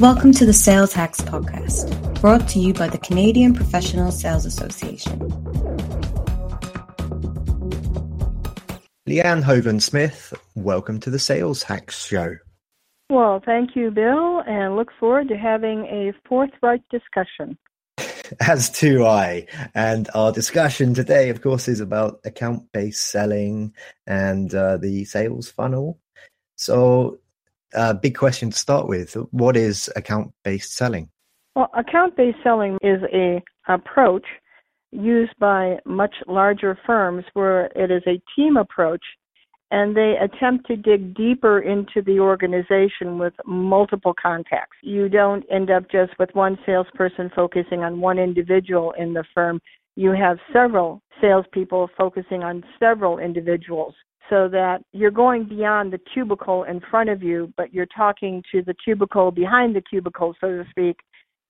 Welcome to the Sales Hacks Podcast, brought to you by the Canadian Professional Sales Association. Leanne Hoagland Smith, welcome to the Sales Hacks Show. Well, thank you, Bill, and look forward to having a forthright discussion. As do I. And our discussion today, of course, is about account based selling and uh, the sales funnel. So, uh, big question to start with what is account based selling? Well, account based selling is a approach used by much larger firms where it is a team approach and they attempt to dig deeper into the organization with multiple contacts. You don't end up just with one salesperson focusing on one individual in the firm. You have several salespeople focusing on several individuals so that you're going beyond the cubicle in front of you, but you're talking to the cubicle behind the cubicle, so to speak,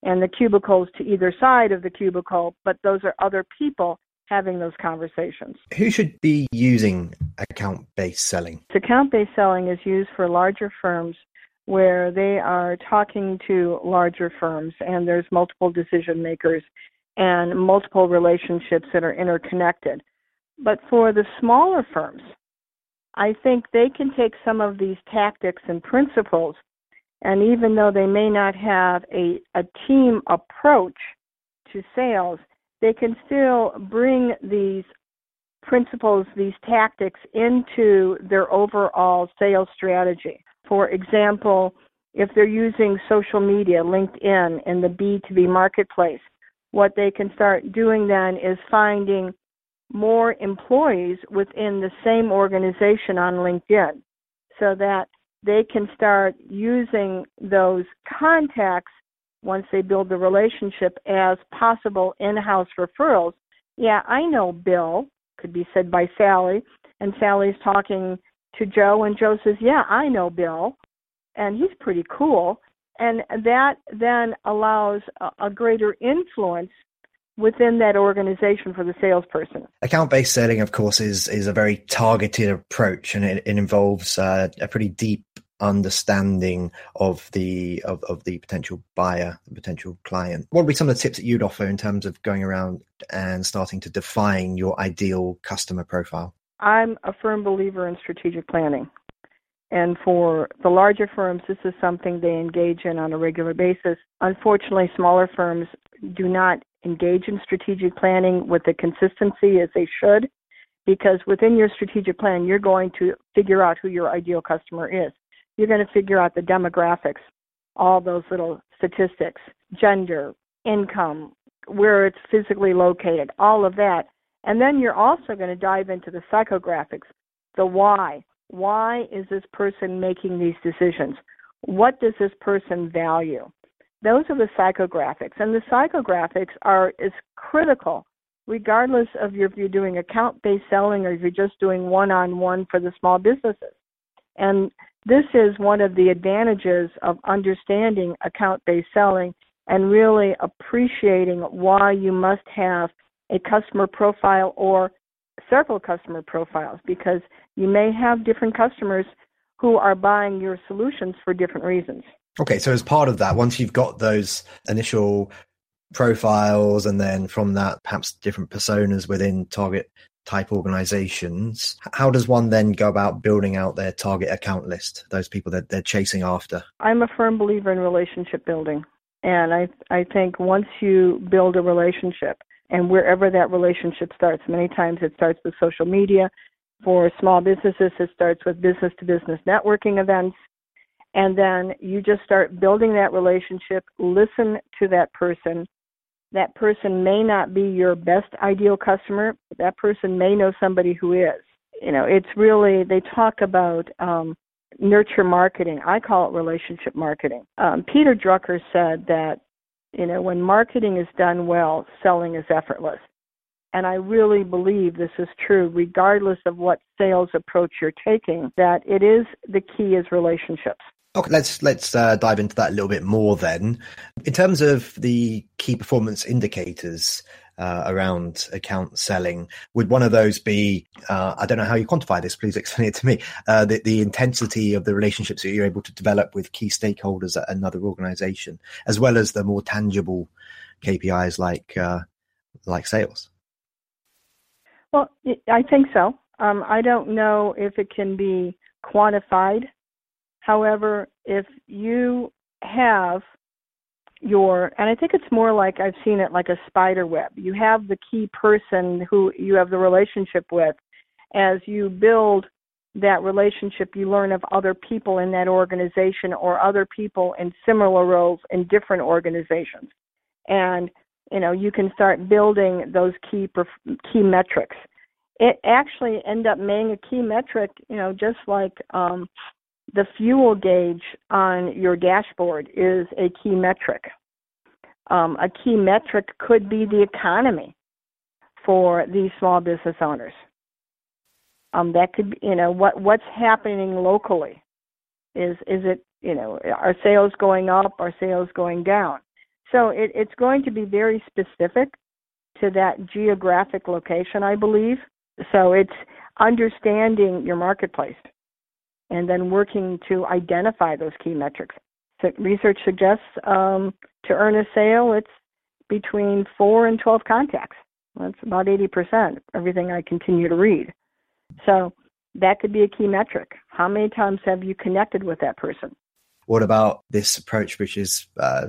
and the cubicles to either side of the cubicle, but those are other people having those conversations. Who should be using account based selling? Account based selling is used for larger firms where they are talking to larger firms and there's multiple decision makers and multiple relationships that are interconnected. But for the smaller firms, I think they can take some of these tactics and principles, and even though they may not have a, a team approach to sales, they can still bring these principles, these tactics into their overall sales strategy. For example, if they're using social media, LinkedIn, in the B2B marketplace, what they can start doing then is finding more employees within the same organization on LinkedIn so that they can start using those contacts once they build the relationship as possible in-house referrals. Yeah, I know Bill, could be said by Sally, and Sally's talking to Joe, and Joe says, Yeah, I know Bill, and he's pretty cool. And that then allows a, a greater influence within that organization for the salesperson. Account based selling, of course, is is a very targeted approach, and it, it involves uh, a pretty deep understanding of the of, of the potential buyer, the potential client. What would be some of the tips that you'd offer in terms of going around and starting to define your ideal customer profile? I'm a firm believer in strategic planning. And for the larger firms, this is something they engage in on a regular basis. Unfortunately, smaller firms do not engage in strategic planning with the consistency as they should, because within your strategic plan, you're going to figure out who your ideal customer is you're going to figure out the demographics, all those little statistics, gender, income, where it's physically located, all of that. And then you're also going to dive into the psychographics, the why. Why is this person making these decisions? What does this person value? Those are the psychographics. And the psychographics are is critical regardless of if you're doing account based selling or if you're just doing one on one for the small businesses. And this is one of the advantages of understanding account based selling and really appreciating why you must have a customer profile or several customer profiles because you may have different customers who are buying your solutions for different reasons. Okay, so as part of that, once you've got those initial profiles and then from that perhaps different personas within target type organizations, how does one then go about building out their target account list, those people that they're chasing after? I'm a firm believer in relationship building. And I, I think once you build a relationship, and wherever that relationship starts, many times it starts with social media. For small businesses, it starts with business to business networking events. And then you just start building that relationship, listen to that person, that person may not be your best ideal customer, but that person may know somebody who is. You know, it's really, they talk about um, nurture marketing. I call it relationship marketing. Um, Peter Drucker said that, you know, when marketing is done well, selling is effortless. And I really believe this is true, regardless of what sales approach you're taking, that it is the key is relationships. Okay, let's let's uh, dive into that a little bit more then. In terms of the key performance indicators, uh, around account selling. Would one of those be, uh, I don't know how you quantify this, please explain it to me, uh, the, the intensity of the relationships that you're able to develop with key stakeholders at another organization, as well as the more tangible KPIs like, uh, like sales? Well, I think so. Um, I don't know if it can be quantified. However, if you have your and I think it's more like I've seen it like a spider web. You have the key person who you have the relationship with. As you build that relationship, you learn of other people in that organization or other people in similar roles in different organizations. And you know, you can start building those key key metrics. It actually end up being a key metric, you know, just like um, the fuel gauge on your dashboard is a key metric. Um, a key metric could be the economy for these small business owners. Um, that could be, you know, what what's happening locally. Is is it, you know, are sales going up? Are sales going down? So it, it's going to be very specific to that geographic location, I believe. So it's understanding your marketplace and then working to identify those key metrics. So research suggests um, to earn a sale, it's between four and 12 contacts. That's about 80%, everything I continue to read. So that could be a key metric. How many times have you connected with that person? What about this approach, which is uh,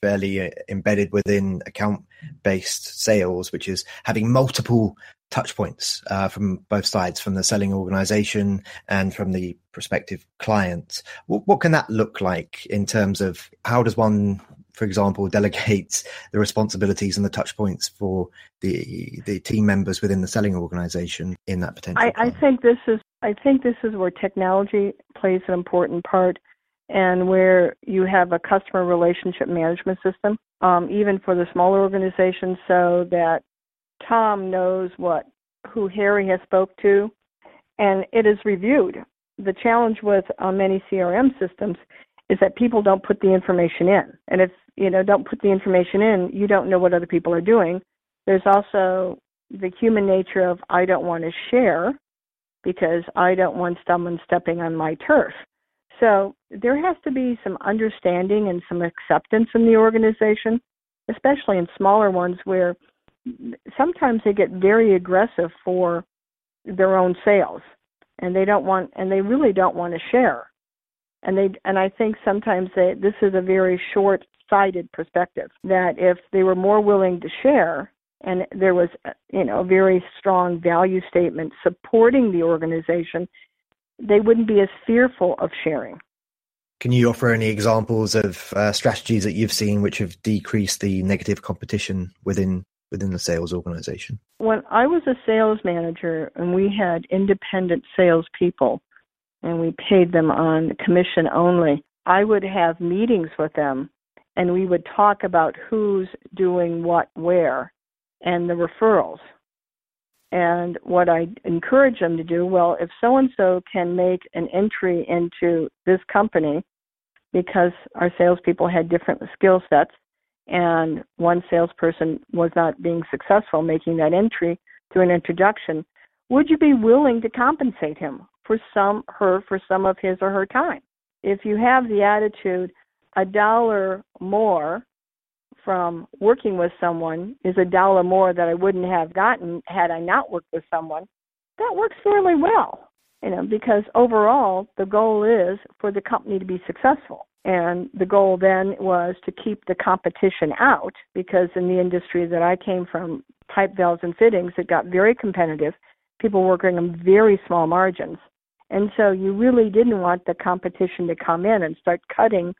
fairly uh, embedded within account based sales, which is having multiple touch points uh, from both sides, from the selling organization and from the prospective client. What, what, can that look like in terms of how does one, for example, delegate the responsibilities and the touch points for the the team members within the selling organization in that potential? I, I think this is I think this is where technology plays an important part and where you have a customer relationship management system, um, even for the smaller organizations, so that Tom knows what who Harry has spoke to, and it is reviewed. The challenge with uh, many CRM systems is that people don't put the information in, and if you know don't put the information in, you don't know what other people are doing. There's also the human nature of I don't want to share because I don't want someone stepping on my turf. So there has to be some understanding and some acceptance in the organization, especially in smaller ones where sometimes they get very aggressive for their own sales and they don't want and they really don't want to share. And they and i think sometimes they, this is a very short sighted perspective that if they were more willing to share and there was you know a very strong value statement supporting the organization they wouldn't be as fearful of sharing. Can you offer any examples of uh, strategies that you've seen which have decreased the negative competition within within the sales organization? When I was a sales manager and we had independent salespeople and we paid them on commission only, I would have meetings with them and we would talk about who's doing what where and the referrals. And what I encourage them to do, well, if so and so can make an entry into this company because our salespeople had different skill sets, and one salesperson was not being successful making that entry through an introduction, would you be willing to compensate him for some her for some of his or her time? If you have the attitude a dollar more from working with someone is a dollar more that I wouldn't have gotten had I not worked with someone, that works fairly well. You know, because overall the goal is for the company to be successful. And the goal then was to keep the competition out because in the industry that I came from, pipe valves and fittings, it got very competitive. People were working on very small margins. And so you really didn't want the competition to come in and start cutting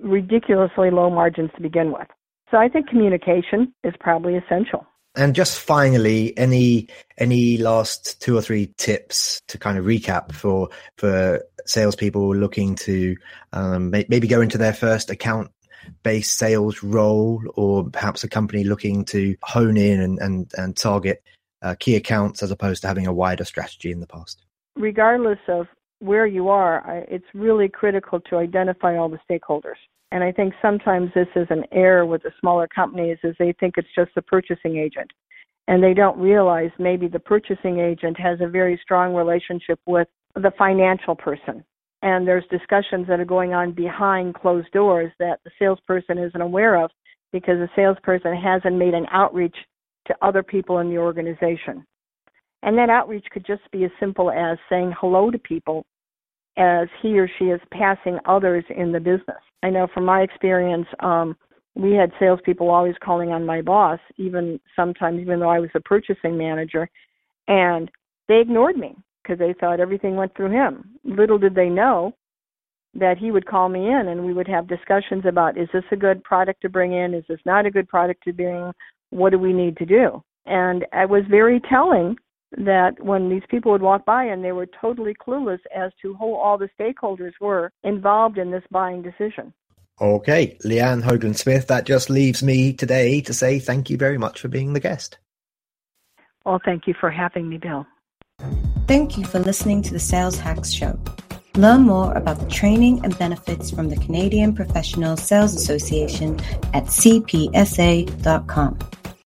ridiculously low margins to begin with. So I think communication is probably essential. And just finally, any any last two or three tips to kind of recap for for salespeople looking to um, maybe go into their first account based sales role, or perhaps a company looking to hone in and and, and target uh, key accounts as opposed to having a wider strategy in the past. Regardless of where you are, it's really critical to identify all the stakeholders. And I think sometimes this is an error with the smaller companies is they think it's just the purchasing agent. And they don't realize maybe the purchasing agent has a very strong relationship with the financial person. And there's discussions that are going on behind closed doors that the salesperson isn't aware of because the salesperson hasn't made an outreach to other people in the organization. And that outreach could just be as simple as saying hello to people as he or she is passing others in the business. I know from my experience, um, we had salespeople always calling on my boss, even sometimes, even though I was a purchasing manager, and they ignored me because they thought everything went through him. Little did they know that he would call me in and we would have discussions about is this a good product to bring in? Is this not a good product to bring in? What do we need to do? And it was very telling that when these people would walk by and they were totally clueless as to who all the stakeholders were involved in this buying decision. Okay, Leanne Hoagland Smith, that just leaves me today to say thank you very much for being the guest. Well, thank you for having me, Bill. Thank you for listening to the Sales Hacks Show. Learn more about the training and benefits from the Canadian Professional Sales Association at cpsa.com.